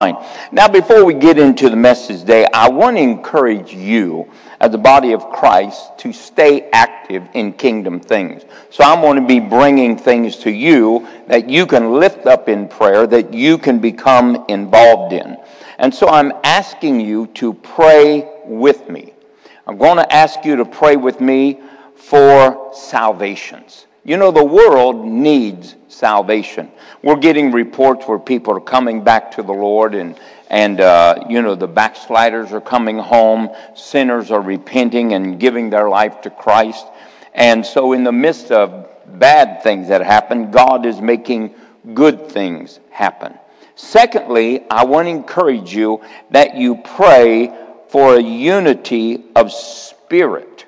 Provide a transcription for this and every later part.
Now, before we get into the message today, I want to encourage you as the body of Christ to stay active in kingdom things. So I'm going to be bringing things to you that you can lift up in prayer, that you can become involved in. And so I'm asking you to pray with me. I'm going to ask you to pray with me for salvations. You know, the world needs salvation. We're getting reports where people are coming back to the Lord and, and uh, you know, the backsliders are coming home, sinners are repenting and giving their life to Christ. And so, in the midst of bad things that happen, God is making good things happen. Secondly, I want to encourage you that you pray for a unity of spirit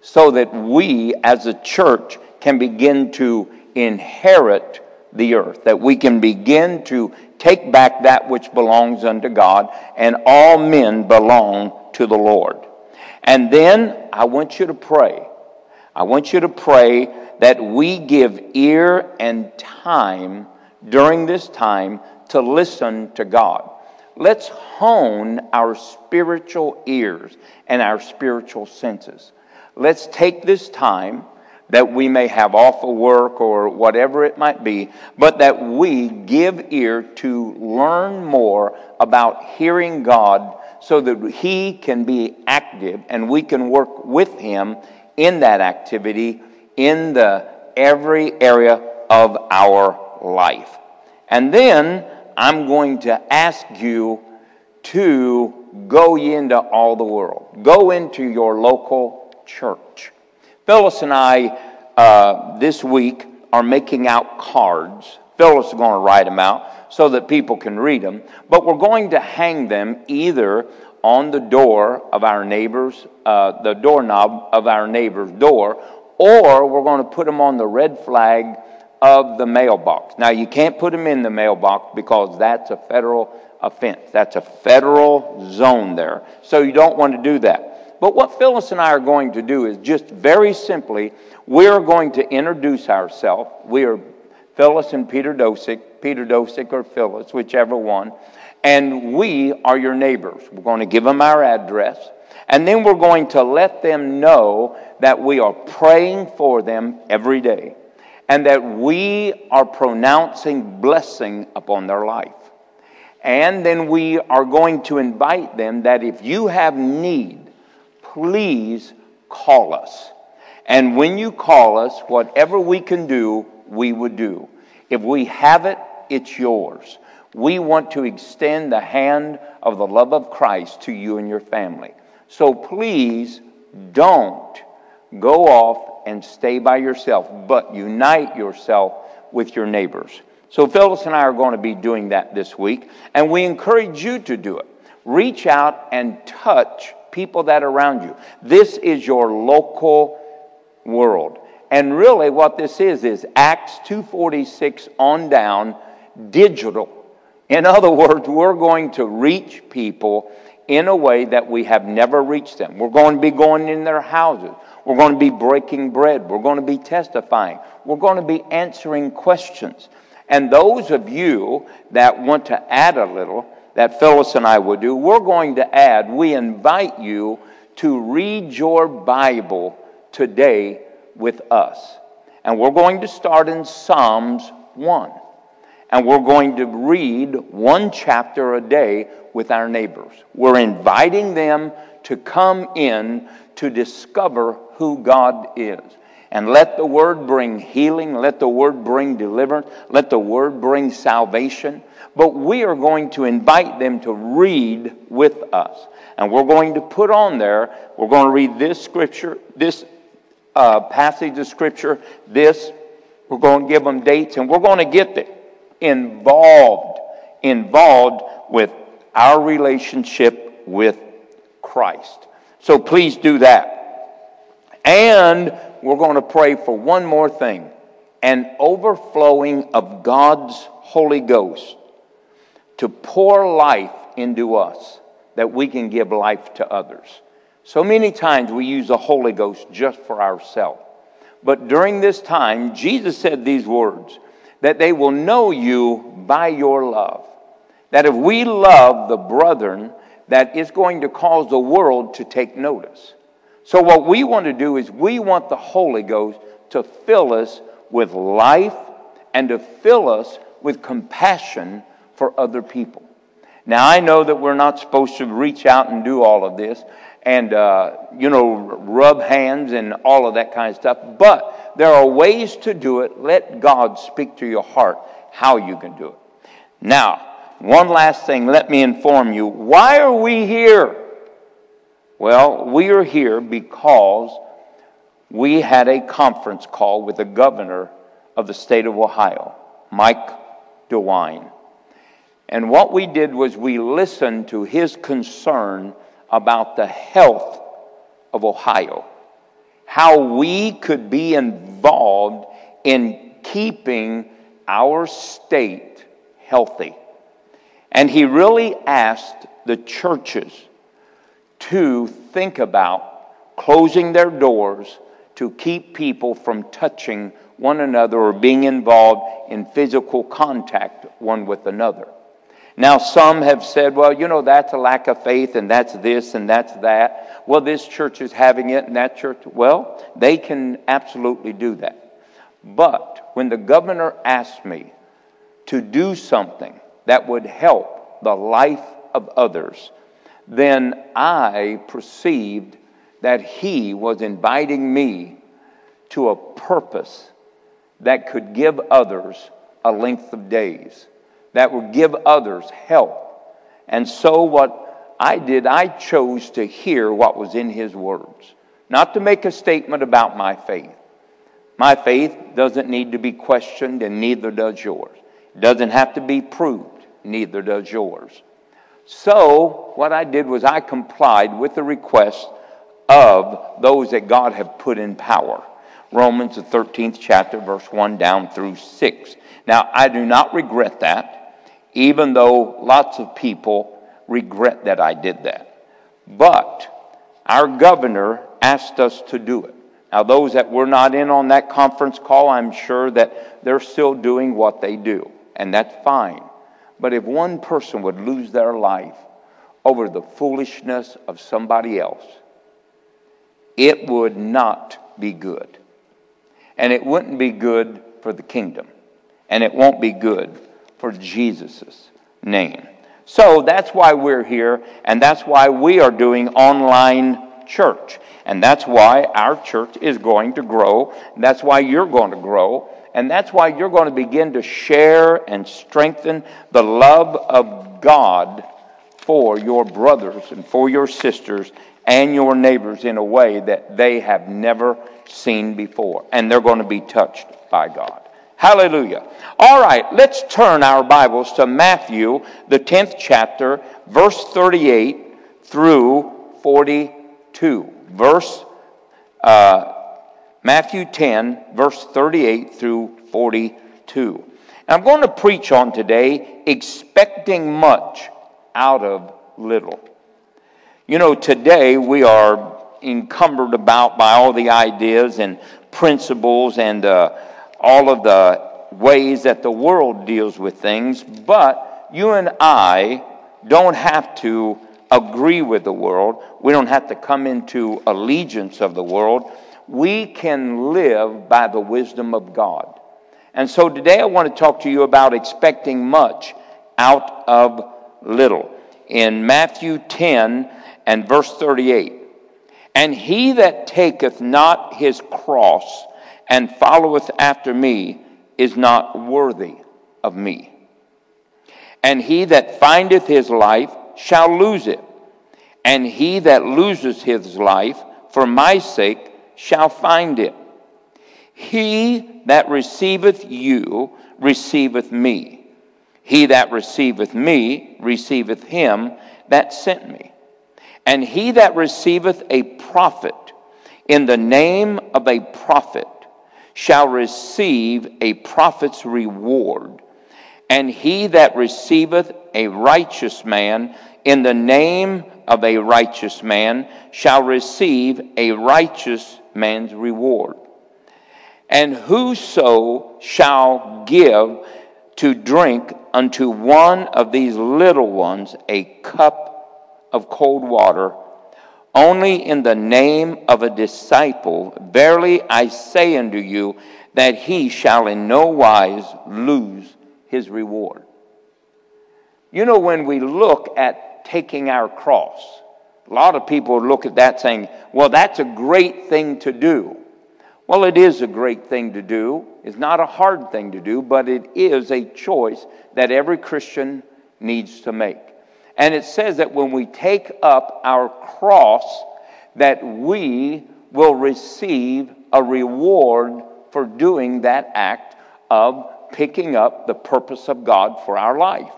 so that we as a church can begin to inherit the earth, that we can begin to take back that which belongs unto God, and all men belong to the Lord. And then I want you to pray. I want you to pray that we give ear and time during this time to listen to God. Let's hone our spiritual ears and our spiritual senses. Let's take this time that we may have awful work or whatever it might be, but that we give ear to learn more about hearing God so that He can be active and we can work with Him in that activity in the every area of our life. And then I'm going to ask you to go into all the world. Go into your local church. Phyllis and I, uh, this week, are making out cards. Phyllis is going to write them out so that people can read them. But we're going to hang them either on the door of our neighbor's, uh, the doorknob of our neighbor's door, or we're going to put them on the red flag of the mailbox. Now, you can't put them in the mailbox because that's a federal offense. That's a federal zone there. So you don't want to do that. But what Phyllis and I are going to do is just very simply, we're going to introduce ourselves. We are Phyllis and Peter Dosick, Peter Dosick or Phyllis, whichever one. And we are your neighbors. We're going to give them our address. And then we're going to let them know that we are praying for them every day and that we are pronouncing blessing upon their life. And then we are going to invite them that if you have need, please call us. And when you call us, whatever we can do, we would do. If we have it, it's yours. We want to extend the hand of the love of Christ to you and your family. So please don't go off and stay by yourself, but unite yourself with your neighbors. So Phyllis and I are going to be doing that this week, and we encourage you to do it. Reach out and touch people that are around you. This is your local world. And really what this is is Acts 246 on down digital. In other words, we're going to reach people in a way that we have never reached them. We're going to be going in their houses. We're going to be breaking bread. We're going to be testifying. We're going to be answering questions. And those of you that want to add a little, that Phyllis and I would do, we're going to add, we invite you to read your Bible today with us. And we're going to start in Psalms 1. And we're going to read one chapter a day with our neighbors. We're inviting them to come in to discover who God is. And let the word bring healing, let the word bring deliverance, let the word bring salvation. But we are going to invite them to read with us. And we're going to put on there, we're going to read this scripture, this uh, passage of scripture, this. We're going to give them dates, and we're going to get them involved, involved with our relationship with Christ. So please do that. And we're going to pray for one more thing an overflowing of God's Holy Ghost to pour life into us that we can give life to others. So many times we use the Holy Ghost just for ourselves. But during this time, Jesus said these words that they will know you by your love. that if we love the brethren, that is going to cause the world to take notice. So, what we want to do is we want the Holy Ghost to fill us with life and to fill us with compassion for other people. Now, I know that we're not supposed to reach out and do all of this and, uh, you know, rub hands and all of that kind of stuff, but there are ways to do it. Let God speak to your heart how you can do it. Now, one last thing, let me inform you. Why are we here? Well, we are here because we had a conference call with the governor of the state of Ohio, Mike DeWine. And what we did was we listened to his concern about the health of Ohio, how we could be involved in keeping our state healthy. And he really asked the churches to think about closing their doors to keep people from touching one another or being involved in physical contact one with another. Now, some have said, well, you know, that's a lack of faith, and that's this, and that's that. Well, this church is having it, and that church, well, they can absolutely do that. But when the governor asked me to do something that would help the life of others, then I perceived that he was inviting me to a purpose that could give others a length of days, that would give others help. And so, what I did, I chose to hear what was in his words, not to make a statement about my faith. My faith doesn't need to be questioned, and neither does yours. It doesn't have to be proved neither does yours. So, what I did was I complied with the request of those that God have put in power. Romans, the 13th chapter, verse 1 down through 6. Now, I do not regret that, even though lots of people regret that I did that. But our governor asked us to do it. Now, those that were not in on that conference call, I'm sure that they're still doing what they do, and that's fine. But if one person would lose their life over the foolishness of somebody else, it would not be good. And it wouldn't be good for the kingdom. And it won't be good for Jesus' name. So that's why we're here, and that's why we are doing online church. And that's why our church is going to grow. That's why you're going to grow. And that's why you're going to begin to share and strengthen the love of God for your brothers and for your sisters and your neighbors in a way that they have never seen before. And they're going to be touched by God. Hallelujah. All right, let's turn our Bibles to Matthew, the 10th chapter, verse 38 through 42. Verse uh, Matthew 10, verse 38 through 42. I'm going to preach on today expecting much out of little. You know, today we are encumbered about by all the ideas and principles and uh, all of the ways that the world deals with things, but you and I don't have to agree with the world. We don't have to come into allegiance of the world we can live by the wisdom of God. And so today I want to talk to you about expecting much out of little. In Matthew 10 and verse 38, and he that taketh not his cross and followeth after me is not worthy of me. And he that findeth his life shall lose it, and he that loses his life for my sake shall find it. He that receiveth you receiveth me. He that receiveth me receiveth him that sent me. And he that receiveth a prophet in the name of a prophet shall receive a prophet's reward. And he that receiveth a righteous man in the name of a righteous man shall receive a righteous man's reward. And whoso shall give to drink unto one of these little ones a cup of cold water, only in the name of a disciple, verily I say unto you, that he shall in no wise lose his reward. You know, when we look at taking our cross, a lot of people look at that saying, well, that's a great thing to do. Well, it is a great thing to do. It's not a hard thing to do, but it is a choice that every Christian needs to make. And it says that when we take up our cross, that we will receive a reward for doing that act of picking up the purpose of God for our life.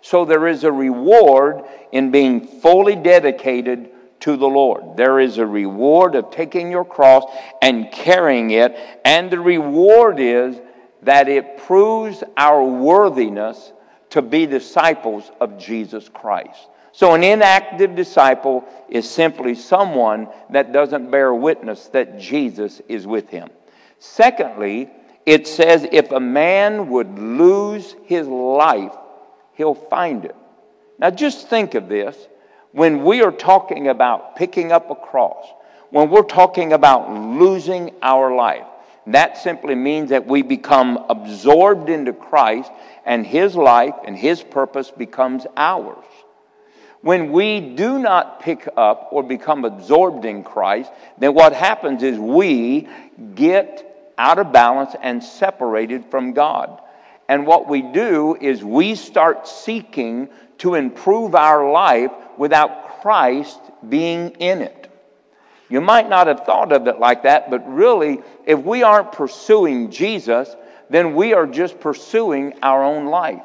So there is a reward in being fully dedicated to the Lord. There is a reward of taking your cross and carrying it, and the reward is that it proves our worthiness to be disciples of Jesus Christ. So, an inactive disciple is simply someone that doesn't bear witness that Jesus is with him. Secondly, it says if a man would lose his life, he'll find it. Now, just think of this when we are talking about picking up a cross, when we're talking about losing our life, that simply means that we become absorbed into Christ and His life and His purpose becomes ours. When we do not pick up or become absorbed in Christ, then what happens is we get out of balance and separated from God. And what we do is we start seeking to improve our life without Christ being in it. You might not have thought of it like that, but really, if we aren't pursuing Jesus, then we are just pursuing our own life.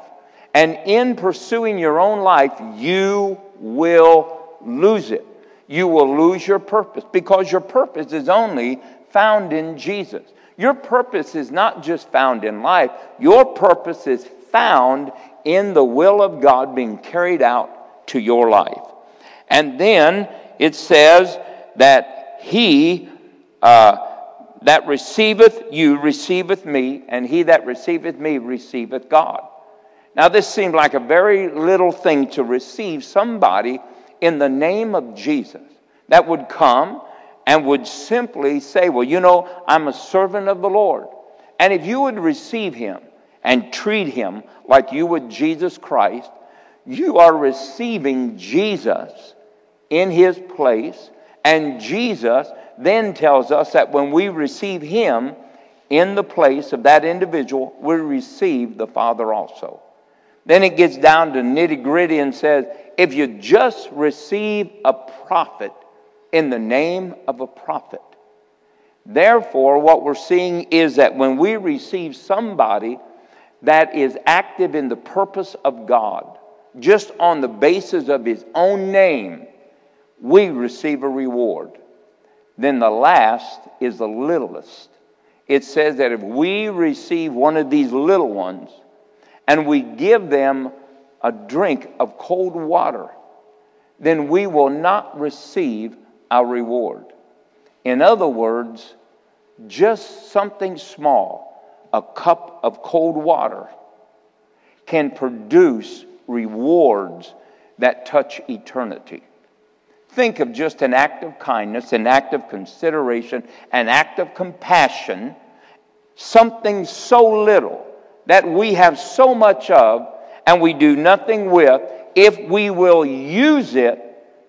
And in pursuing your own life, you will lose it. You will lose your purpose because your purpose is only found in Jesus. Your purpose is not just found in life, your purpose is found in the will of God being carried out to your life. And then it says that he uh, that receiveth you receiveth me, and he that receiveth me receiveth God. Now, this seemed like a very little thing to receive somebody in the name of Jesus that would come and would simply say, Well, you know, I'm a servant of the Lord. And if you would receive him and treat him like you would Jesus Christ, you are receiving Jesus in his place. And Jesus then tells us that when we receive him in the place of that individual, we receive the Father also. Then it gets down to nitty gritty and says, if you just receive a prophet in the name of a prophet, therefore, what we're seeing is that when we receive somebody that is active in the purpose of God, just on the basis of his own name, we receive a reward. Then the last is the littlest. It says that if we receive one of these little ones and we give them a drink of cold water, then we will not receive our reward. In other words, just something small a cup of cold water can produce rewards that touch eternity. Think of just an act of kindness, an act of consideration, an act of compassion, something so little that we have so much of and we do nothing with. If we will use it,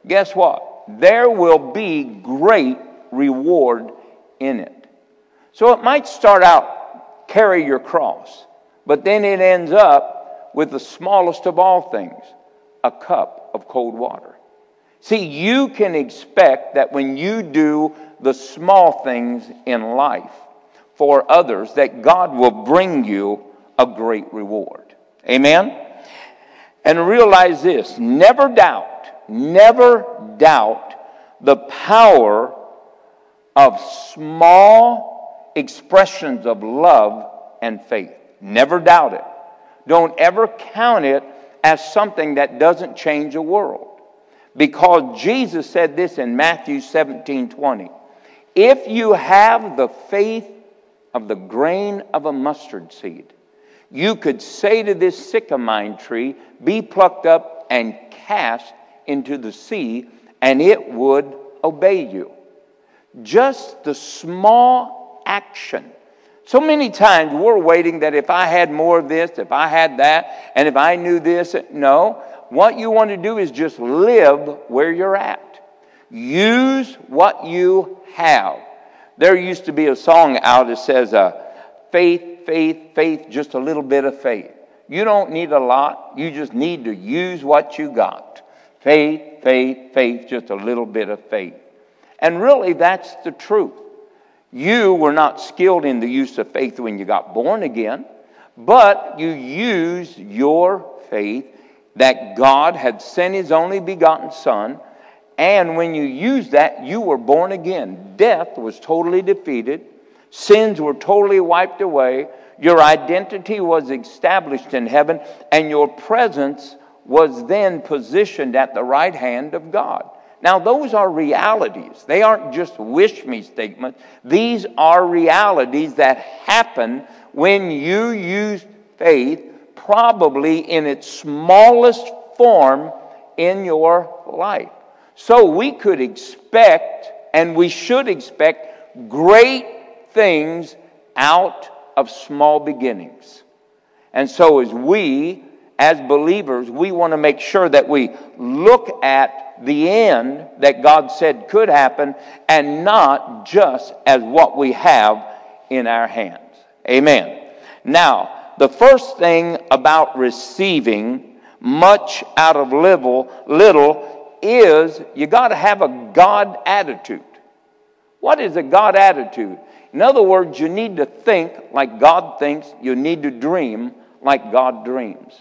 guess what? There will be great reward in it. So it might start out carry your cross. But then it ends up with the smallest of all things a cup of cold water. See, you can expect that when you do the small things in life for others, that God will bring you a great reward. Amen? And realize this never doubt, never doubt the power of small expressions of love and faith. Never doubt it. Don't ever count it as something that doesn't change a world. Because Jesus said this in Matthew 17 20. If you have the faith of the grain of a mustard seed, you could say to this sycamine tree, Be plucked up and cast into the sea, and it would obey you. Just the small action. So many times we're waiting that if I had more of this, if I had that, and if I knew this, no. What you want to do is just live where you're at. Use what you have. There used to be a song out that says, uh, faith, faith, faith, just a little bit of faith. You don't need a lot. You just need to use what you got. Faith, faith, faith, just a little bit of faith. And really, that's the truth. You were not skilled in the use of faith when you got born again, but you used your faith that God had sent His only begotten Son and when you used that, you were born again. Death was totally defeated, sins were totally wiped away, your identity was established in heaven, and your presence was then positioned at the right hand of God. Now, those are realities. They aren't just wish me statements. These are realities that happen when you use faith, probably in its smallest form in your life. So we could expect, and we should expect, great things out of small beginnings. And so, as we, as believers, we want to make sure that we look at the end that God said could happen and not just as what we have in our hands. Amen. Now, the first thing about receiving much out of little, little is you got to have a God attitude. What is a God attitude? In other words, you need to think like God thinks, you need to dream like God dreams.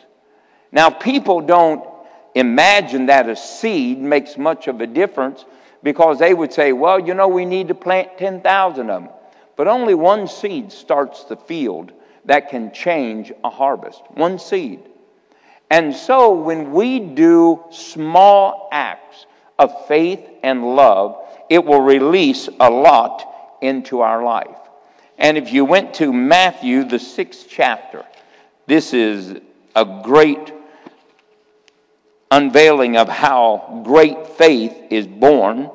Now, people don't imagine that a seed makes much of a difference because they would say, well, you know, we need to plant 10,000 of them. But only one seed starts the field that can change a harvest. One seed. And so when we do small acts of faith and love, it will release a lot into our life. And if you went to Matthew, the sixth chapter, this is a great unveiling of how great faith is born.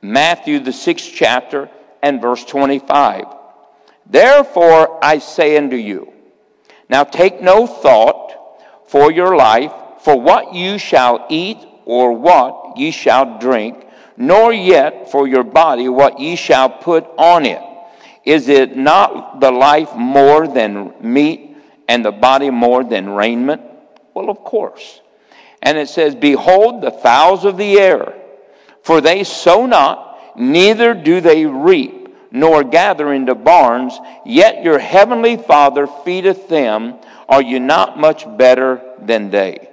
Matthew, the sixth chapter, and verse 25. Therefore I say unto you, now take no thought for your life, for what you shall eat or what ye shall drink, nor yet for your body what ye shall put on it. Is it not the life more than meat, and the body more than raiment? Well, of course. And it says, Behold the fowls of the air, for they sow not, neither do they reap, nor gather into barns, yet your heavenly Father feedeth them. Are you not much better than they?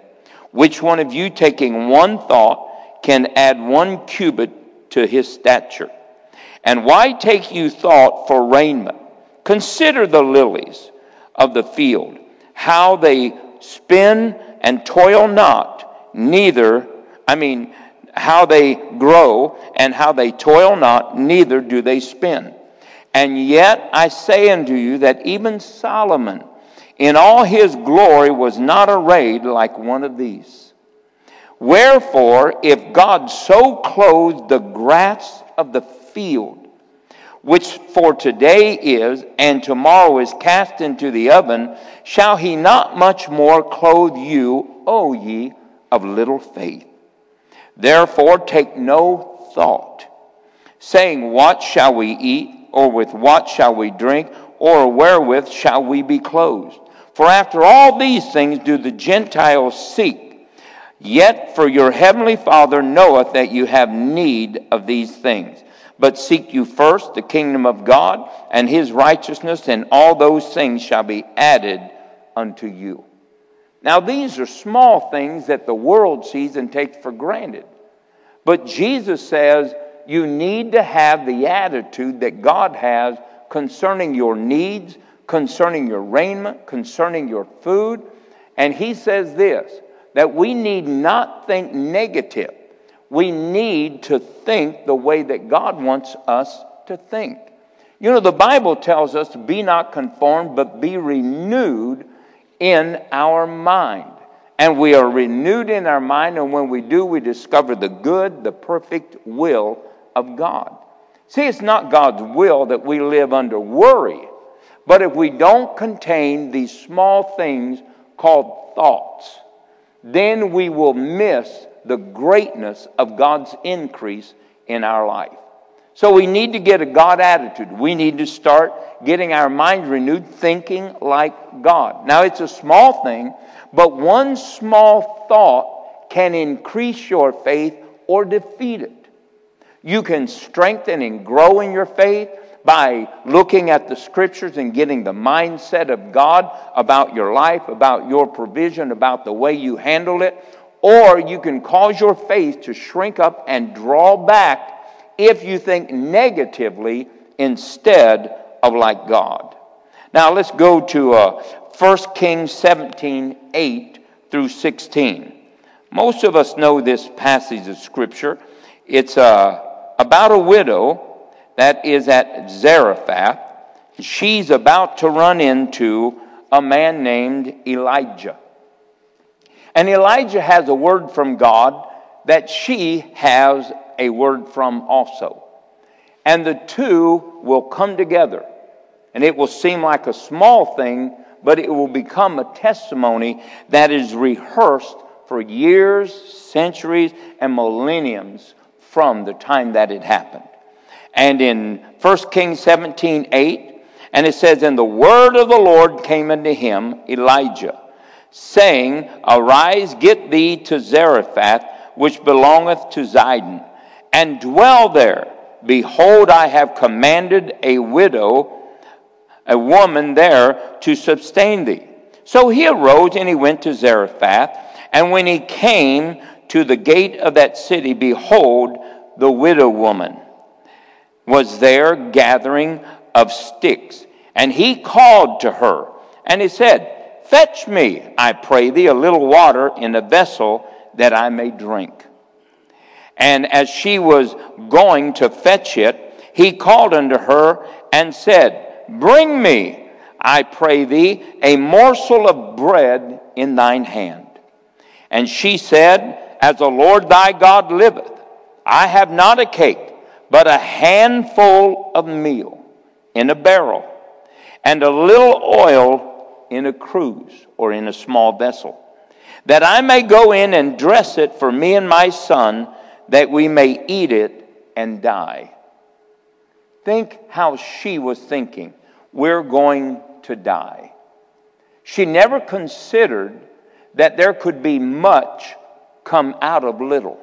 Which one of you, taking one thought, can add one cubit to his stature? And why take you thought for raiment? Consider the lilies of the field, how they spin and toil not, neither, I mean, how they grow and how they toil not, neither do they spin. And yet I say unto you that even Solomon, in all his glory was not arrayed like one of these. Wherefore, if God so clothed the grass of the field, which for today is and tomorrow is cast into the oven, shall he not much more clothe you, O ye of little faith? Therefore, take no thought, saying, What shall we eat, or with what shall we drink, or wherewith shall we be clothed? For after all these things do the Gentiles seek. Yet for your heavenly Father knoweth that you have need of these things. But seek you first the kingdom of God and his righteousness, and all those things shall be added unto you. Now, these are small things that the world sees and takes for granted. But Jesus says you need to have the attitude that God has concerning your needs, concerning your raiment, concerning your food. And he says this that we need not think negative. We need to think the way that God wants us to think. You know, the Bible tells us, to be not conformed, but be renewed in our mind. And we are renewed in our mind, and when we do, we discover the good, the perfect will of God. See, it's not God's will that we live under worry, but if we don't contain these small things called thoughts, then we will miss the greatness of God's increase in our life. So we need to get a God attitude. We need to start getting our mind renewed, thinking like God. Now, it's a small thing, but one small thought can increase your faith or defeat it. You can strengthen and grow in your faith by looking at the scriptures and getting the mindset of God about your life, about your provision, about the way you handle it. Or you can cause your faith to shrink up and draw back if you think negatively instead of like God. Now let's go to uh, 1 Kings 17 8 through 16. Most of us know this passage of Scripture. It's uh, about a widow that is at Zarephath. She's about to run into a man named Elijah. And Elijah has a word from God that she has a word from also. And the two will come together. And it will seem like a small thing, but it will become a testimony that is rehearsed for years, centuries, and millenniums from the time that it happened. And in 1 Kings 17 8, and it says, And the word of the Lord came unto him, Elijah, saying, Arise, get thee to Zarephath, which belongeth to Zidon, and dwell there. Behold, I have commanded a widow, a woman there, to sustain thee. So he arose and he went to Zarephath. And when he came to the gate of that city, behold, the widow woman was there gathering of sticks. And he called to her, and he said, Fetch me, I pray thee, a little water in a vessel that I may drink. And as she was going to fetch it, he called unto her and said, Bring me, I pray thee, a morsel of bread in thine hand. And she said, As the Lord thy God liveth, I have not a cake, but a handful of meal in a barrel, and a little oil in a cruse or in a small vessel, that I may go in and dress it for me and my son that we may eat it and die. Think how she was thinking. We're going to die. She never considered that there could be much come out of little.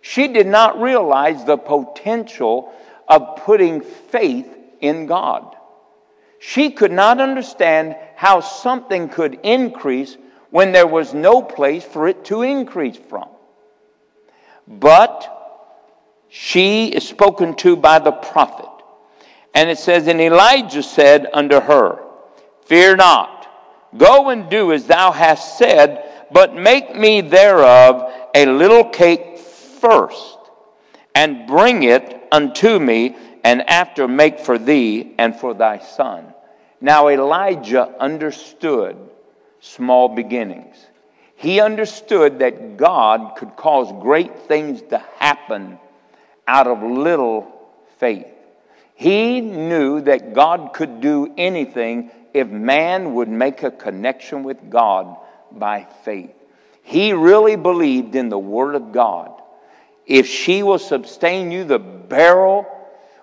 She did not realize the potential of putting faith in God. She could not understand how something could increase when there was no place for it to increase from. But she is spoken to by the prophet. And it says, And Elijah said unto her, Fear not, go and do as thou hast said, but make me thereof a little cake first, and bring it unto me, and after make for thee and for thy son. Now Elijah understood small beginnings. He understood that God could cause great things to happen out of little faith. He knew that God could do anything if man would make a connection with God by faith. He really believed in the Word of God. If she will sustain you, the barrel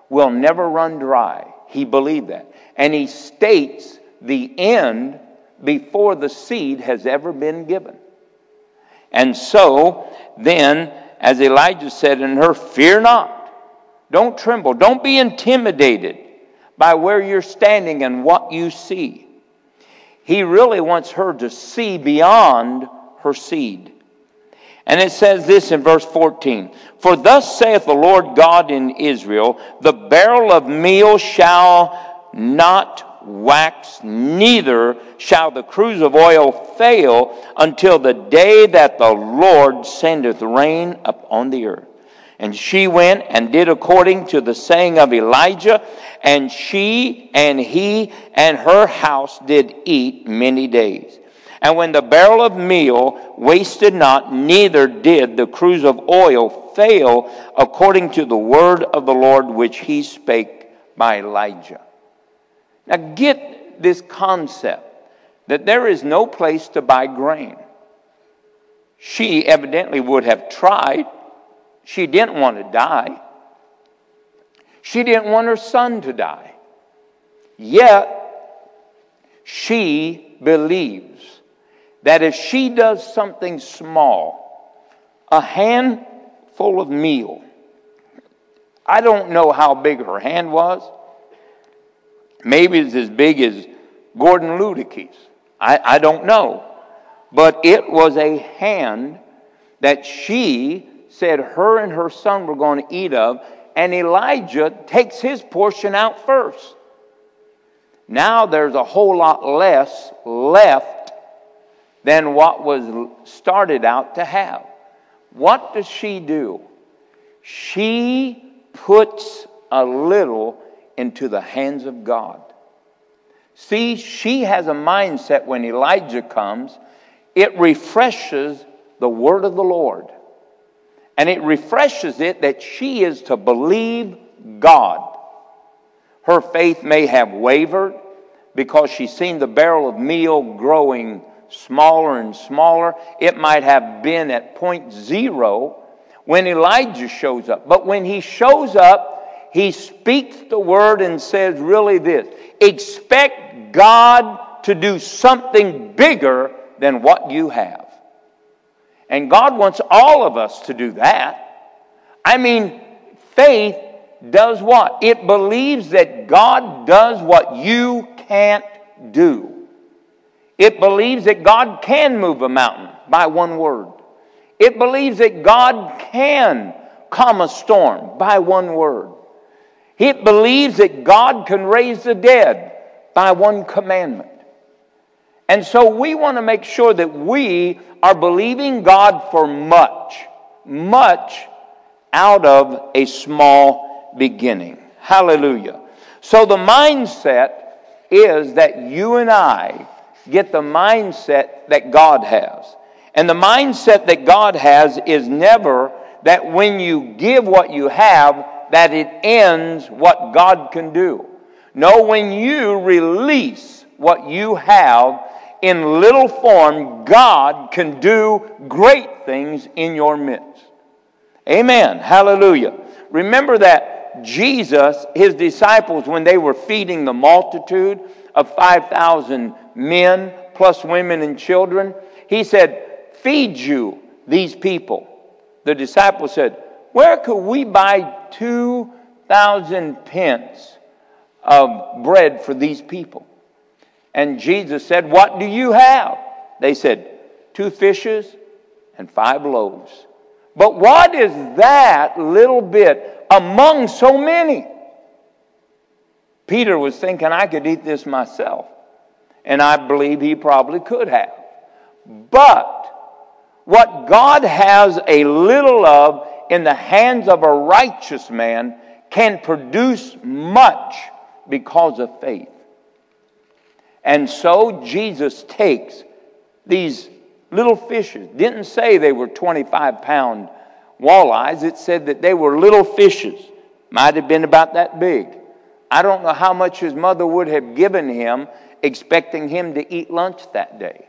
will never run dry. He believed that. And he states the end before the seed has ever been given. And so then, as Elijah said in her, fear not. Don't tremble. Don't be intimidated by where you're standing and what you see. He really wants her to see beyond her seed. And it says this in verse 14 For thus saith the Lord God in Israel, the barrel of meal shall not wax, neither shall the cruse of oil fail until the day that the Lord sendeth rain upon the earth. And she went and did according to the saying of Elijah, and she and he and her house did eat many days. And when the barrel of meal wasted not, neither did the cruse of oil fail, according to the word of the Lord which he spake by Elijah. Now get this concept that there is no place to buy grain. She evidently would have tried. She didn't want to die. She didn't want her son to die. Yet, she believes that if she does something small, a handful of meal, I don't know how big her hand was. Maybe it's as big as Gordon Ludicke's. I, I don't know. But it was a hand that she said her and her son were going to eat of, and Elijah takes his portion out first. Now there's a whole lot less left than what was started out to have. What does she do? She puts a little into the hands of God. See, she has a mindset when Elijah comes, it refreshes the word of the Lord. And it refreshes it that she is to believe God. Her faith may have wavered because she's seen the barrel of meal growing smaller and smaller. It might have been at point zero when Elijah shows up. But when he shows up, he speaks the word and says, really, this expect God to do something bigger than what you have. And God wants all of us to do that. I mean, faith does what? It believes that God does what you can't do. It believes that God can move a mountain by one word. It believes that God can calm a storm by one word. It believes that God can raise the dead by one commandment. And so we want to make sure that we are believing God for much, much out of a small beginning. Hallelujah. So the mindset is that you and I get the mindset that God has. And the mindset that God has is never that when you give what you have, that it ends what God can do. No, when you release what you have in little form, God can do great things in your midst. Amen. Hallelujah. Remember that Jesus, his disciples, when they were feeding the multitude of 5,000 men, plus women and children, he said, Feed you these people. The disciples said, Where could we buy 2,000 pence of bread for these people? And Jesus said, What do you have? They said, Two fishes and five loaves. But what is that little bit among so many? Peter was thinking, I could eat this myself. And I believe he probably could have. But what God has a little of in the hands of a righteous man can produce much because of faith. And so Jesus takes these little fishes. Didn't say they were 25 pound walleyes, it said that they were little fishes. Might have been about that big. I don't know how much his mother would have given him, expecting him to eat lunch that day.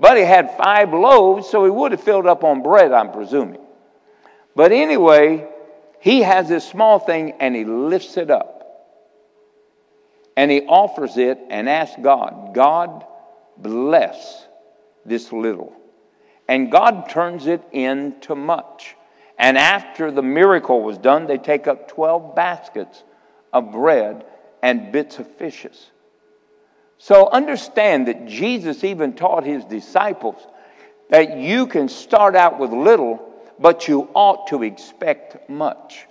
But he had five loaves, so he would have filled up on bread, I'm presuming. But anyway, he has this small thing and he lifts it up. And he offers it and asks God, God, bless this little. And God turns it into much. And after the miracle was done, they take up 12 baskets of bread and bits of fishes. So understand that Jesus even taught his disciples that you can start out with little, but you ought to expect much.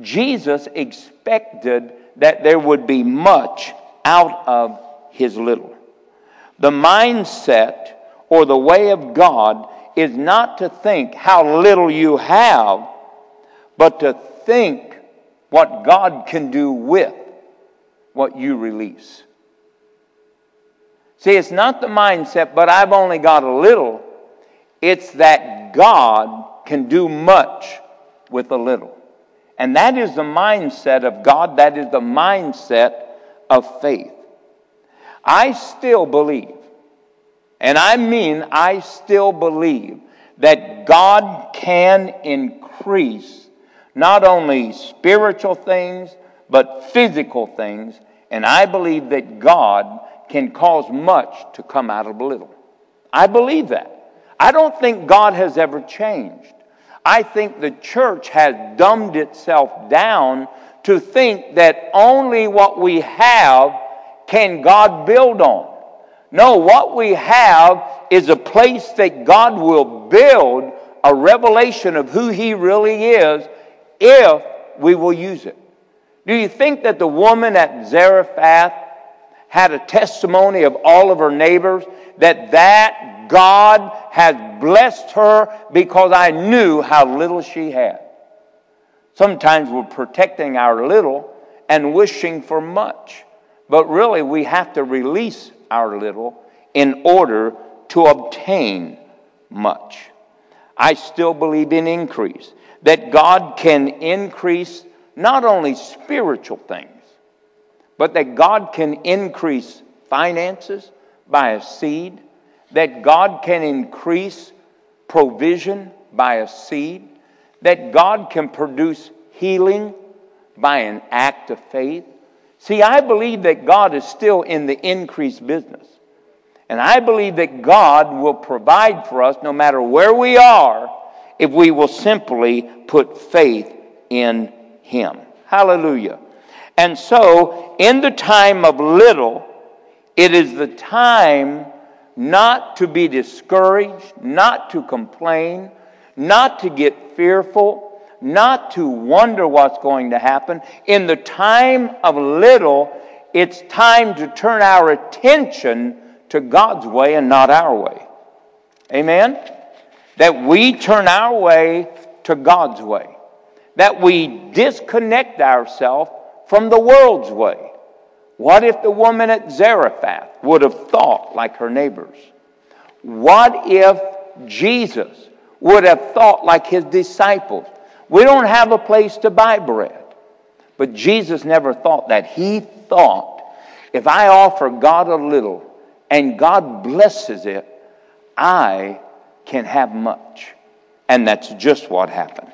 Jesus expected that there would be much out of his little. The mindset or the way of God is not to think how little you have, but to think what God can do with what you release. See, it's not the mindset, but I've only got a little. It's that God can do much with a little. And that is the mindset of God. That is the mindset of faith. I still believe, and I mean I still believe, that God can increase not only spiritual things, but physical things. And I believe that God can cause much to come out of little. I believe that. I don't think God has ever changed. I think the church has dumbed itself down to think that only what we have can God build on. No, what we have is a place that God will build a revelation of who He really is if we will use it. Do you think that the woman at Zarephath had a testimony of all of her neighbors that that God has blessed her because I knew how little she had? Sometimes we're protecting our little and wishing for much. But really, we have to release our little in order to obtain much. I still believe in increase, that God can increase not only spiritual things, but that God can increase finances by a seed, that God can increase provision by a seed, that God can produce healing by an act of faith. See, I believe that God is still in the increase business. And I believe that God will provide for us no matter where we are if we will simply put faith in Him. Hallelujah. And so, in the time of little, it is the time not to be discouraged, not to complain, not to get fearful, not to wonder what's going to happen. In the time of little, it's time to turn our attention to God's way and not our way. Amen? That we turn our way to God's way. That we disconnect ourselves from the world's way. What if the woman at Zarephath would have thought like her neighbors? What if Jesus would have thought like his disciples? We don't have a place to buy bread. But Jesus never thought that. He thought, if I offer God a little and God blesses it, I can have much. And that's just what happened.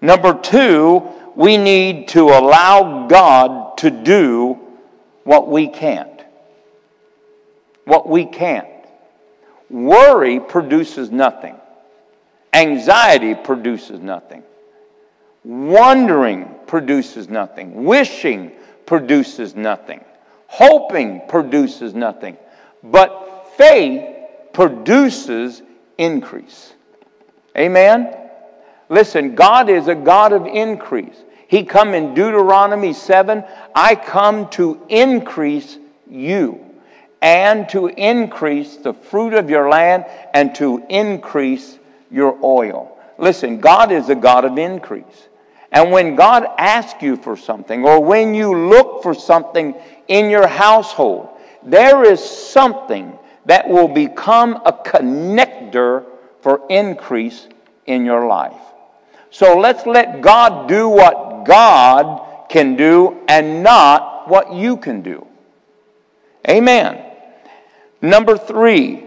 Number two, we need to allow God to do what we can't. What we can't. Worry produces nothing. Anxiety produces nothing. Wondering produces nothing. Wishing produces nothing. Hoping produces nothing. But faith produces increase. Amen? Listen, God is a God of increase. He come in Deuteronomy 7, I come to increase you and to increase the fruit of your land and to increase your oil. Listen, God is a God of increase. And when God asks you for something, or when you look for something in your household, there is something that will become a connector for increase in your life. So let's let God do what God can do and not what you can do. Amen. Number three,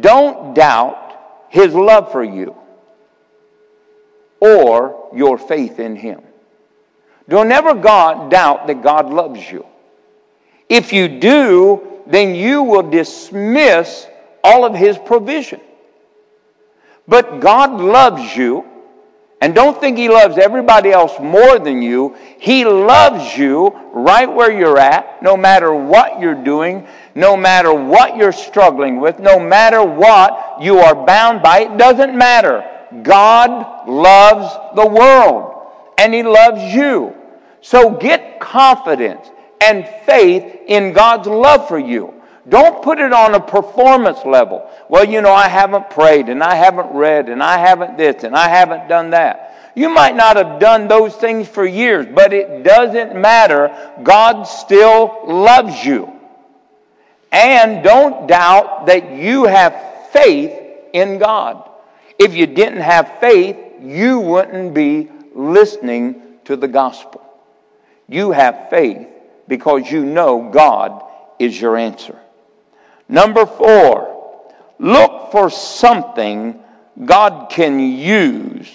don't doubt his love for you or your faith in Him. Don't ever God doubt that God loves you. If you do, then you will dismiss all of His provision. But God loves you, and don't think He loves everybody else more than you. He loves you right where you're at, no matter what you're doing, no matter what you're struggling with, no matter what you are bound by. It doesn't matter. God loves the world and He loves you. So get confidence and faith in God's love for you. Don't put it on a performance level. Well, you know, I haven't prayed and I haven't read and I haven't this and I haven't done that. You might not have done those things for years, but it doesn't matter. God still loves you. And don't doubt that you have faith in God. If you didn't have faith, you wouldn't be listening to the gospel. You have faith because you know God is your answer. Number four, look for something God can use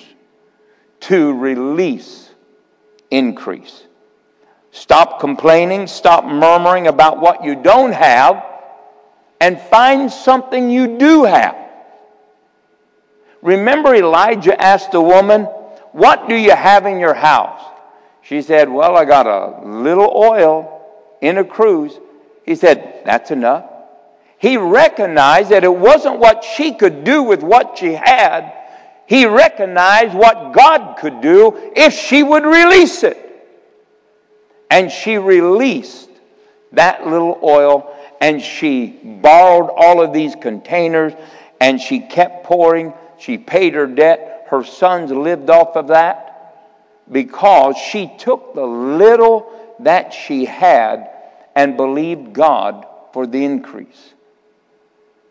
to release increase. Stop complaining, stop murmuring about what you don't have, and find something you do have. Remember, Elijah asked the woman, What do you have in your house? She said, Well, I got a little oil in a cruse. He said, That's enough. He recognized that it wasn't what she could do with what she had. He recognized what God could do if she would release it. And she released that little oil and she borrowed all of these containers and she kept pouring. She paid her debt. Her sons lived off of that because she took the little that she had and believed God for the increase.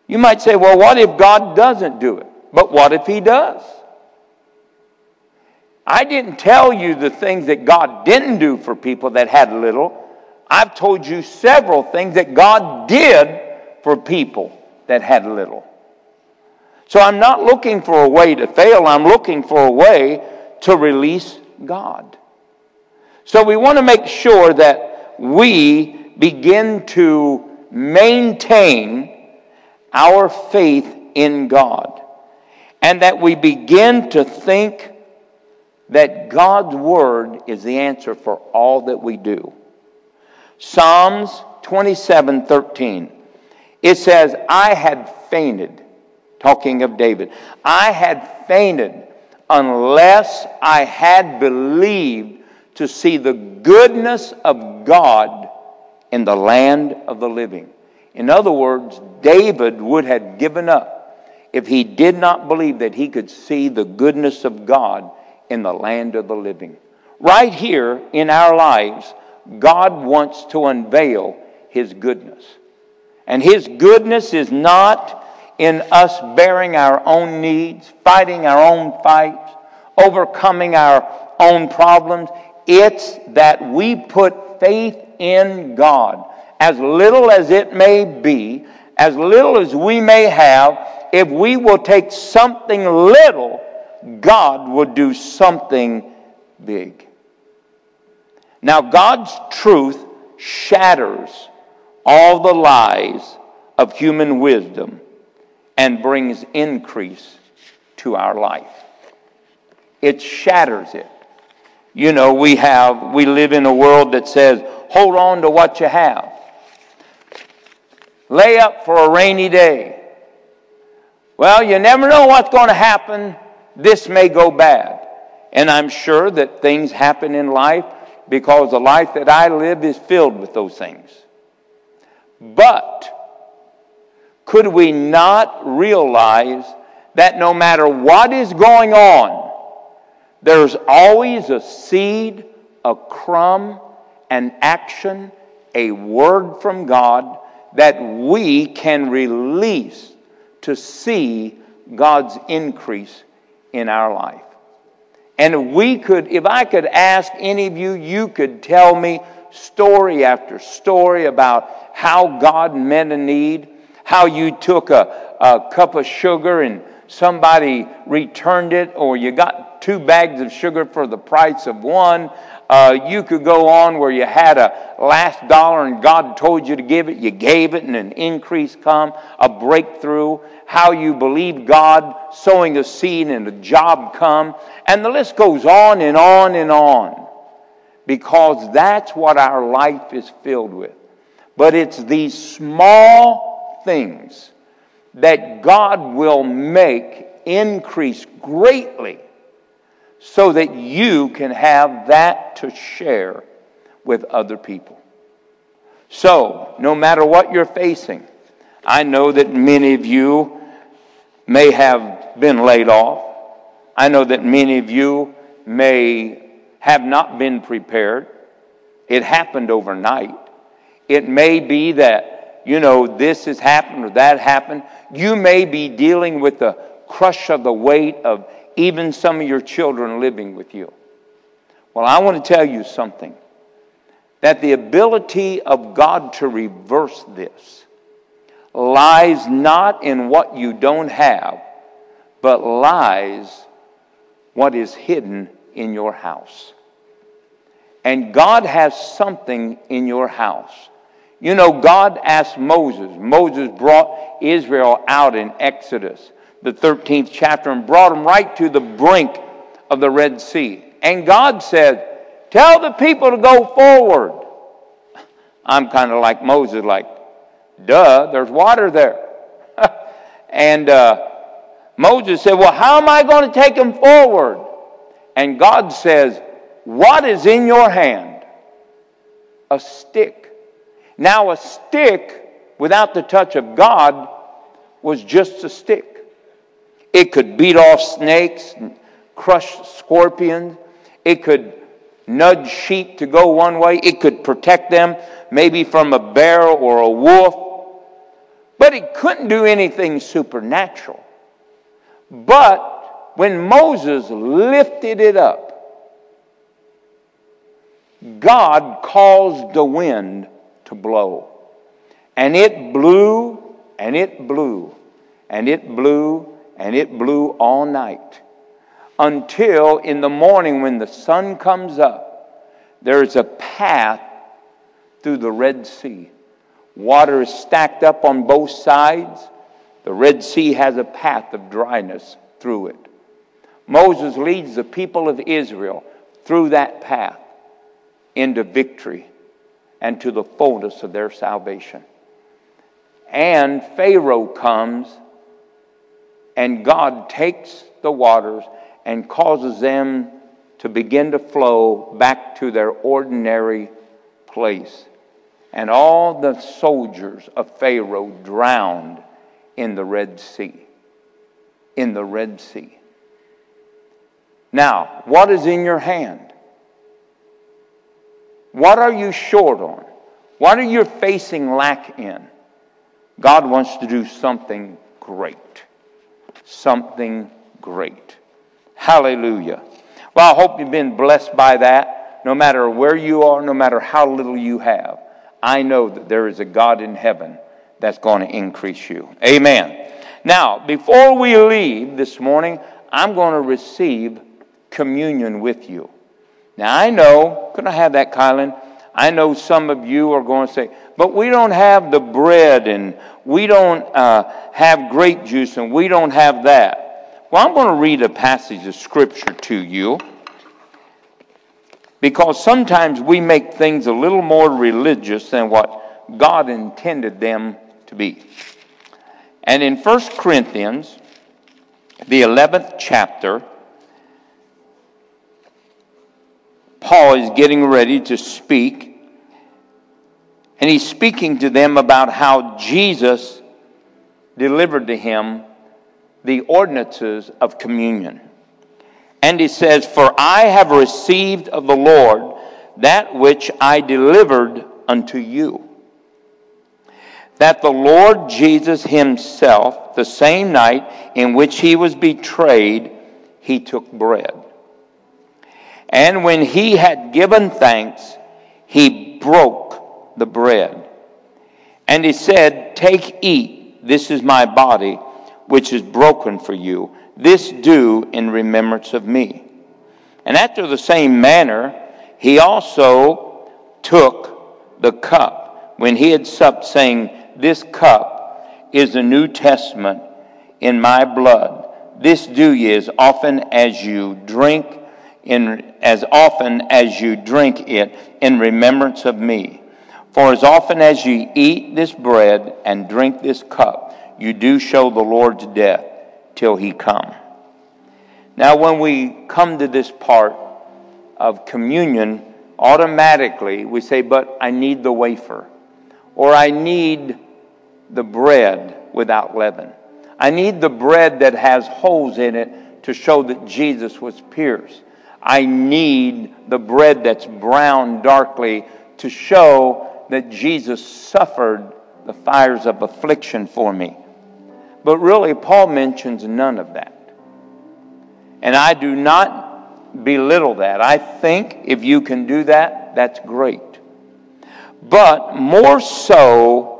You might say, well, what if God doesn't do it? But what if He does? I didn't tell you the things that God didn't do for people that had little. I've told you several things that God did for people that had little. So I'm not looking for a way to fail, I'm looking for a way to release God. So we want to make sure that we begin to maintain our faith in God. And that we begin to think that God's Word is the answer for all that we do. Psalms 27 13. It says, I had fainted, talking of David, I had fainted unless I had believed to see the goodness of God in the land of the living. In other words, David would have given up if he did not believe that he could see the goodness of God in the land of the living. Right here in our lives, God wants to unveil his goodness. And his goodness is not in us bearing our own needs, fighting our own fights, overcoming our own problems. It's that we put faith in God as little as it may be, as little as we may have, if we will take something little, God will do something big. Now, God's truth shatters all the lies of human wisdom and brings increase to our life. It shatters it. You know, we have, we live in a world that says, hold on to what you have. Lay up for a rainy day. Well, you never know what's going to happen. This may go bad. And I'm sure that things happen in life because the life that I live is filled with those things. But could we not realize that no matter what is going on, there's always a seed, a crumb, an action, a word from God that we can release to see God's increase in our life. And we could, if I could ask any of you, you could tell me story after story about how God met a need, how you took a, a cup of sugar and somebody returned it, or you got two bags of sugar for the price of one, uh, you could go on where you had a last dollar and God told you to give it, you gave it, and an increase come, a breakthrough. How you believe God, sowing a seed and a job come, and the list goes on and on and on, because that's what our life is filled with. But it's these small things that God will make increase greatly so that you can have that to share with other people. So, no matter what you're facing, I know that many of you may have been laid off. I know that many of you may have not been prepared. It happened overnight. It may be that you know, this has happened or that happened. You may be dealing with the crush of the weight of even some of your children living with you. Well, I want to tell you something that the ability of God to reverse this lies not in what you don't have, but lies what is hidden in your house. And God has something in your house. You know, God asked Moses, Moses brought Israel out in Exodus, the 13th chapter, and brought them right to the brink of the Red Sea. And God said, Tell the people to go forward. I'm kind of like Moses, like, duh, there's water there. and uh, Moses said, Well, how am I going to take them forward? And God says, What is in your hand? A stick. Now, a stick without the touch of God was just a stick. It could beat off snakes, crush scorpions. It could nudge sheep to go one way. It could protect them maybe from a bear or a wolf. But it couldn't do anything supernatural. But when Moses lifted it up, God caused the wind to blow. And it blew, and it blew, and it blew, and it blew all night. Until in the morning, when the sun comes up, there's a path through the Red Sea. Water is stacked up on both sides. The Red Sea has a path of dryness through it. Moses leads the people of Israel through that path into victory and to the fullness of their salvation. And Pharaoh comes, and God takes the waters and causes them to begin to flow back to their ordinary place. And all the soldiers of Pharaoh drowned in the Red Sea. In the Red Sea. Now, what is in your hand? What are you short on? What are you facing lack in? God wants to do something great. Something great. Hallelujah. Well, I hope you've been blessed by that. No matter where you are, no matter how little you have, I know that there is a God in heaven that's going to increase you. Amen. Now, before we leave this morning, I'm going to receive communion with you. Now, I know, could I have that, Kylan? I know some of you are going to say, but we don't have the bread and we don't uh, have grape juice and we don't have that. Well, I'm going to read a passage of scripture to you because sometimes we make things a little more religious than what God intended them to be. And in 1 Corinthians, the 11th chapter, Paul is getting ready to speak, and he's speaking to them about how Jesus delivered to him the ordinances of communion. And he says, For I have received of the Lord that which I delivered unto you. That the Lord Jesus himself, the same night in which he was betrayed, he took bread. And when he had given thanks, he broke the bread. And he said, Take, eat, this is my body, which is broken for you. This do in remembrance of me. And after the same manner, he also took the cup when he had supped, saying, This cup is the New Testament in my blood. This do ye as often as you drink in, as often as you drink it in remembrance of me. For as often as you eat this bread and drink this cup, you do show the Lord's death till he come. Now, when we come to this part of communion, automatically we say, But I need the wafer, or I need the bread without leaven. I need the bread that has holes in it to show that Jesus was pierced. I need the bread that's brown darkly to show that Jesus suffered the fires of affliction for me. But really, Paul mentions none of that. And I do not belittle that. I think if you can do that, that's great. But more so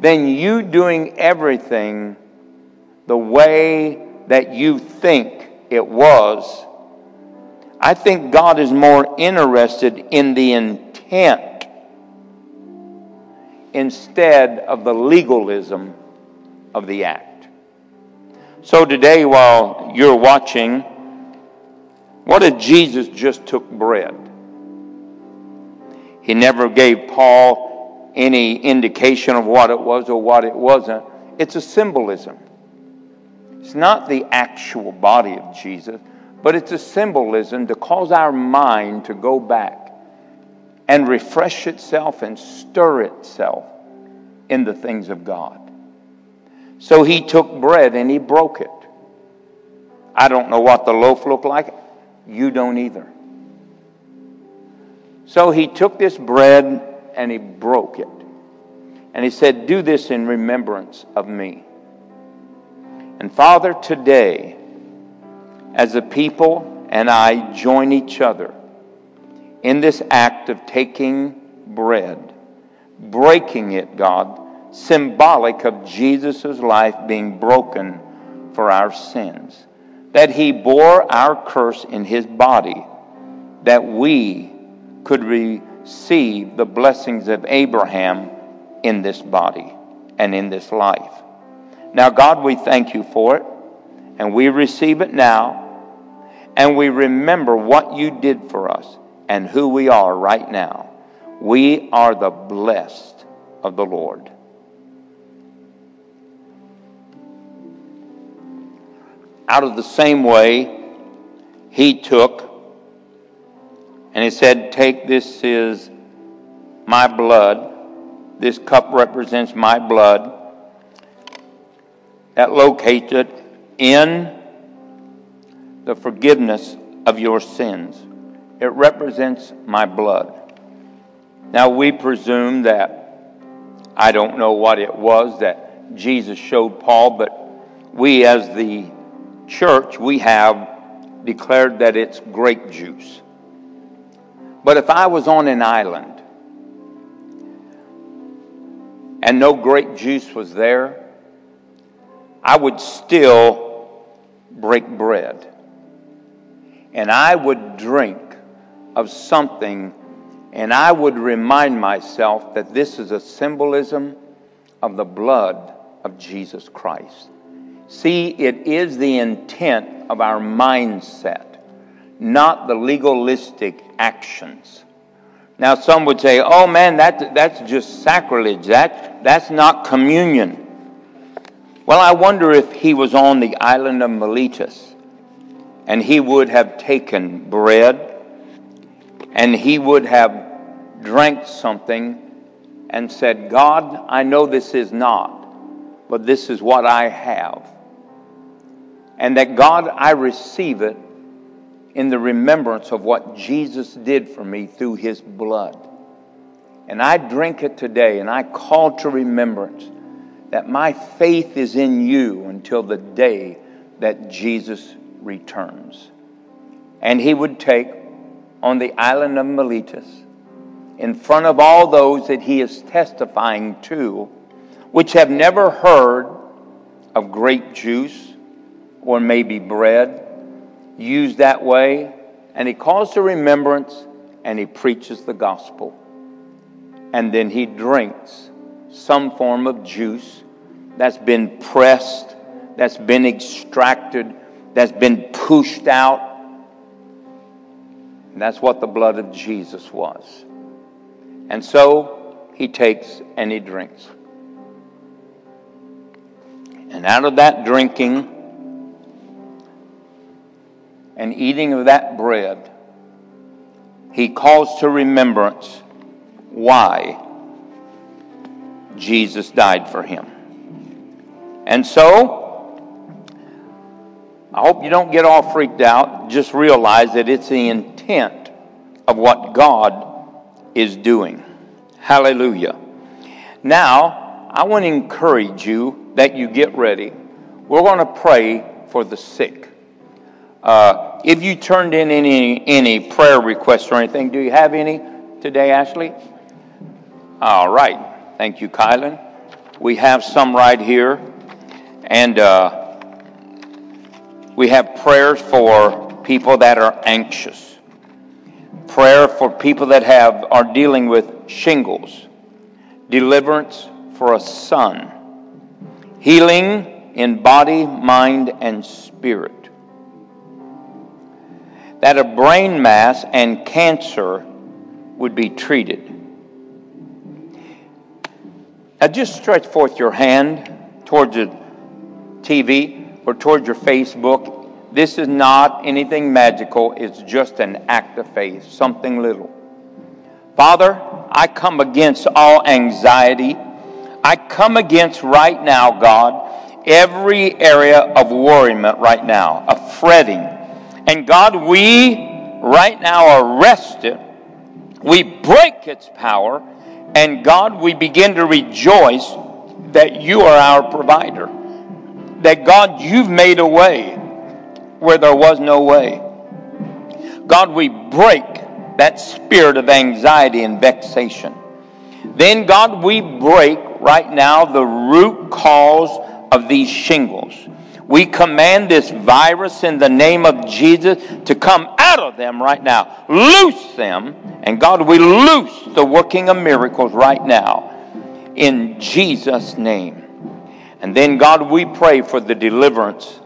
than you doing everything the way that you think it was, I think God is more interested in the intent instead of the legalism of the act. So today, while you're watching, what if Jesus just took bread? He never gave Paul any indication of what it was or what it wasn't. It's a symbolism. It's not the actual body of Jesus, but it's a symbolism to cause our mind to go back and refresh itself and stir itself in the things of God. So he took bread and he broke it. I don't know what the loaf looked like. You don't either. So he took this bread and he broke it. And he said, Do this in remembrance of me. And Father, today, as a people and I join each other in this act of taking bread, breaking it, God, symbolic of Jesus' life being broken for our sins, that he bore our curse in his body, that we could receive the blessings of Abraham in this body and in this life. Now, God, we thank you for it, and we receive it now, and we remember what you did for us and who we are right now. We are the blessed of the Lord. Out of the same way, he took and he said, Take this is my blood. This cup represents my blood that locates it in the forgiveness of your sins. It represents my blood. Now, we presume that I don't know what it was that Jesus showed Paul, but we as the church, we have declared that it's grape juice. But if I was on an island and no grape juice was there, I would still break bread. And I would drink of something, and I would remind myself that this is a symbolism of the blood of Jesus Christ. See, it is the intent of our mindset not the legalistic actions. Now, some would say, oh man, that, that's just sacrilege. That, that's not communion. Well, I wonder if he was on the island of Miletus and he would have taken bread and he would have drank something and said, God, I know this is not, but this is what I have. And that God, I receive it in the remembrance of what Jesus did for me through his blood. And I drink it today, and I call to remembrance that my faith is in you until the day that Jesus returns. And he would take on the island of Miletus, in front of all those that he is testifying to, which have never heard of grape juice or maybe bread used that way, and he calls to remembrance and he preaches the gospel. And then he drinks some form of juice that's been pressed, that's been extracted, that's been pushed out. And that's what the blood of Jesus was. And so he takes and he drinks. And out of that drinking, and eating of that bread, he calls to remembrance why Jesus died for him. And so, I hope you don't get all freaked out. Just realize that it's the intent of what God is doing. Hallelujah. Now, I want to encourage you that you get ready. We're going to pray for the sick. Uh, if you turned in any any prayer requests or anything, do you have any today, Ashley? All right. Thank you, Kylan. We have some right here, and uh, we have prayers for people that are anxious. Prayer for people that have are dealing with shingles. Deliverance for a son. Healing in body, mind, and spirit that a brain mass and cancer would be treated. Now just stretch forth your hand towards the TV or towards your Facebook. This is not anything magical, it's just an act of faith, something little. Father, I come against all anxiety. I come against right now, God, every area of worriment right now, of fretting and God, we right now arrest it. We break its power. And God, we begin to rejoice that you are our provider. That God, you've made a way where there was no way. God, we break that spirit of anxiety and vexation. Then, God, we break right now the root cause of these shingles. We command this virus in the name of Jesus to come out of them right now. Loose them. And God, we loose the working of miracles right now in Jesus' name. And then, God, we pray for the deliverance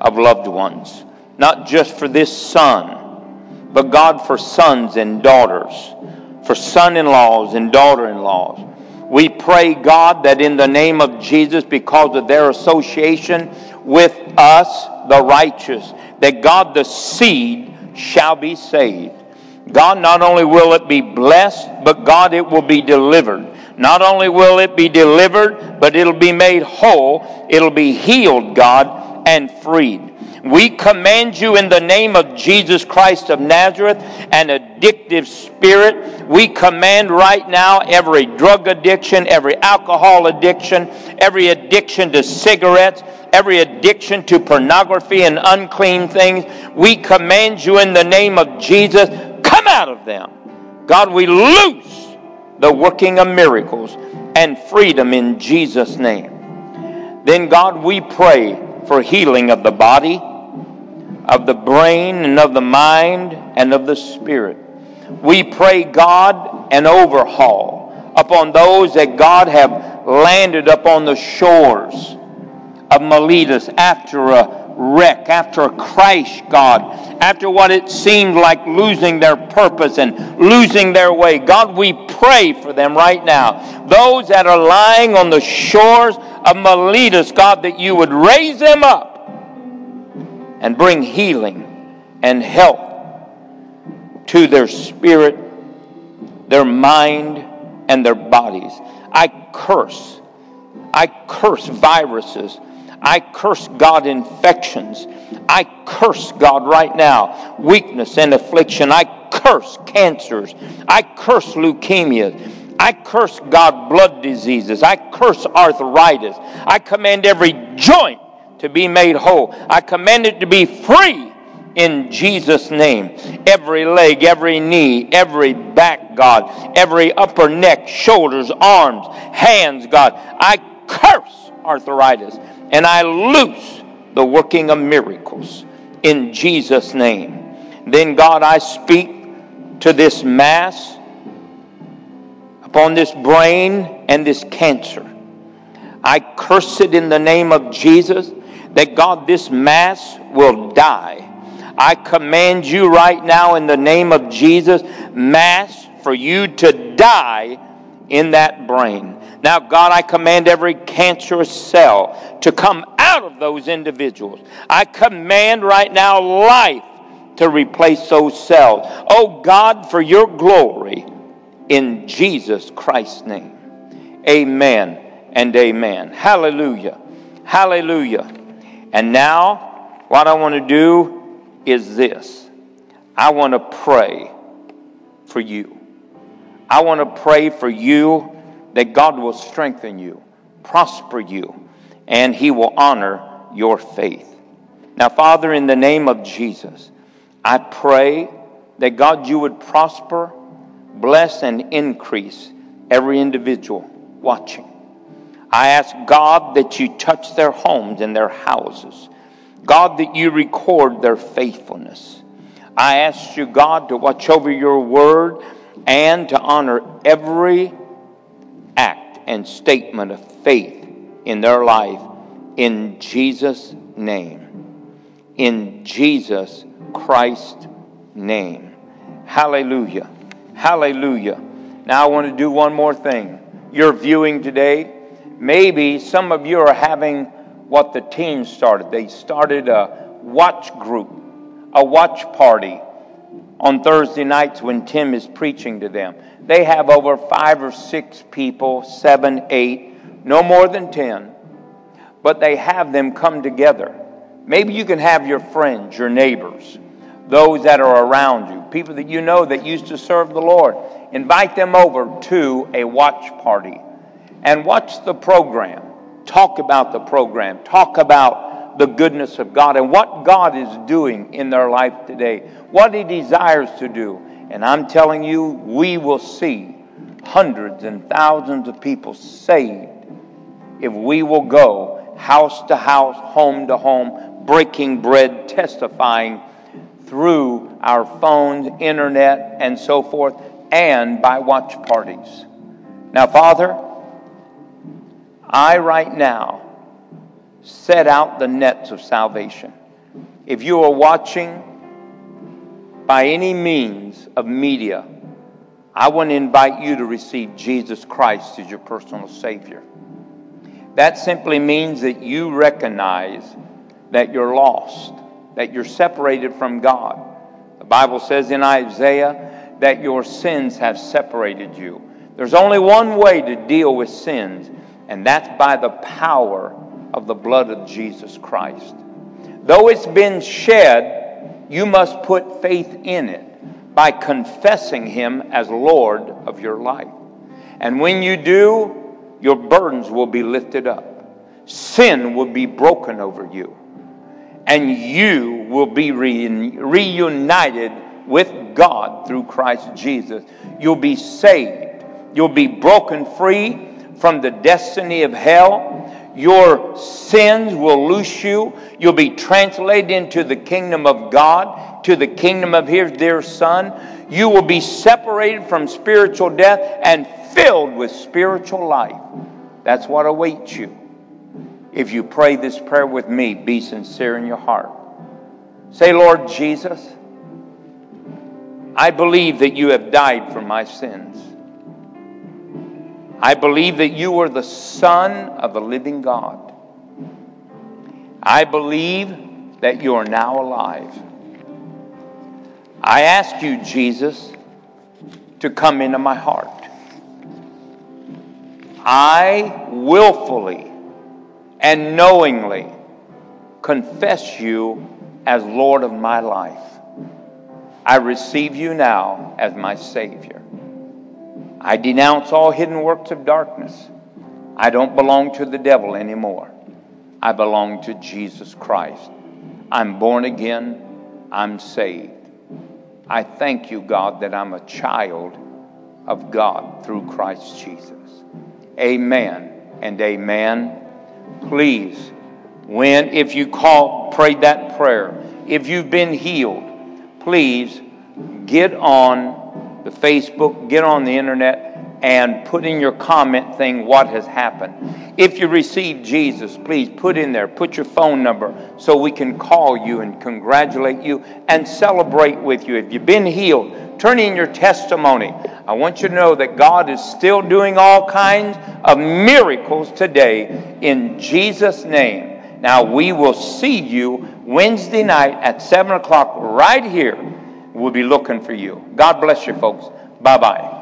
of loved ones, not just for this son, but God, for sons and daughters, for son in laws and daughter in laws we pray, God, that in the name of Jesus, because of their association with us, the righteous, that God, the seed, shall be saved. God, not only will it be blessed, but God, it will be delivered. Not only will it be delivered, but it'll be made whole, it'll be healed, God, and freed. We command you in the name of Jesus Christ of Nazareth, an addictive spirit. We command right now every drug addiction, every alcohol addiction, every addiction to cigarettes, every addiction to pornography and unclean things. We command you in the name of Jesus, come out of them. God, we loose the working of miracles and freedom in Jesus' name. Then, God, we pray for healing of the body of the brain and of the mind and of the spirit. We pray, God, an overhaul upon those that God have landed upon the shores of Miletus after a wreck, after a crash, God, after what it seemed like losing their purpose and losing their way. God, we pray for them right now. Those that are lying on the shores of Miletus, God, that you would raise them up and bring healing and help to their spirit, their mind, and their bodies. I curse. I curse viruses. I curse God infections. I curse God right now weakness and affliction. I curse cancers. I curse leukemia. I curse God blood diseases. I curse arthritis. I command every joint to be made whole. I command it to be free in Jesus' name. Every leg, every knee, every back, God, every upper neck, shoulders, arms, hands, God. I curse arthritis and I loose the working of miracles in Jesus' name. Then, God, I speak to this mass upon this brain and this cancer. I curse it in the name of Jesus that God, this mass will die. I command you right now in the name of Jesus, mass, for you to die in that brain. Now, God, I command every cancerous cell to come out of those individuals. I command right now life to replace those cells. Oh, God, for your glory, in Jesus Christ's name. Amen and amen. Hallelujah. Hallelujah. And now, what I want to do is this I want to pray for you. I want to pray for you that God will strengthen you, prosper you, and He will honor your faith. Now, Father, in the name of Jesus, I pray that God, you would prosper, bless, and increase every individual watching. I ask God that you touch their homes and their houses. God, that you record their faithfulness. I ask you, God, to watch over your word and to honor every act and statement of faith in their life in Jesus' name. In Jesus Christ's name. Hallelujah. Hallelujah. Now I want to do one more thing. You're viewing today. Maybe some of you are having what the team started. They started a watch group, a watch party on Thursday nights when Tim is preaching to them. They have over five or six people, seven, eight, no more than ten, but they have them come together. Maybe you can have your friends, your neighbors, those that are around you, people that you know that used to serve the Lord. Invite them over to a watch party and watch the program. Talk about the program. Talk about the goodness of God and what God is doing in their life today, what He desires to do. And I'm telling you, we will see hundreds and thousands of people saved if we will go house to house, home to home, breaking bread, testifying through our phones, internet, and so forth, and by watch parties. Now, Father, I right now set out the nets of salvation. If you are watching by any means of media, I want to invite you to receive Jesus Christ as your personal Savior. That simply means that you recognize that you're lost, that you're separated from God. The Bible says in Isaiah that your sins have separated you. There's only one way to deal with sins, and that's by the power of the blood of Jesus Christ. Though it's been shed, you must put faith in it by confessing Him as Lord of your life. And when you do, your burdens will be lifted up, sin will be broken over you, and you will be reunited with God through Christ Jesus. You'll be saved, you'll be broken free from the destiny of hell. Your sins will loose you. You'll be translated into the kingdom of God, to the kingdom of His dear Son. You will be separated from spiritual death and filled with spiritual life. That's what awaits you. If you pray this prayer with me, be sincere in your heart. Say, Lord Jesus, I believe that you have died for my sins. I believe that you are the Son of the living God. I believe that you are now alive. I ask you, Jesus, to come into my heart. I willfully and knowingly confess you as Lord of my life. I receive you now as my Savior. I denounce all hidden works of darkness. I don't belong to the devil anymore. I belong to Jesus Christ. I'm born again. I'm saved. I thank you, God, that I'm a child of God through Christ Jesus. Amen and amen. Please, when, if you call, prayed that prayer, if you've been healed, please get on the Facebook, get on the internet, and put in your comment thing what has happened. If you received Jesus, please put in there, put your phone number so we can call you and congratulate you and celebrate with you. If you've been healed, turn in your testimony. I want you to know that God is still doing all kinds of miracles today in Jesus' name. Now, we will see you Wednesday night at 7 o'clock right here We'll be looking for you. God bless you, folks. Bye bye.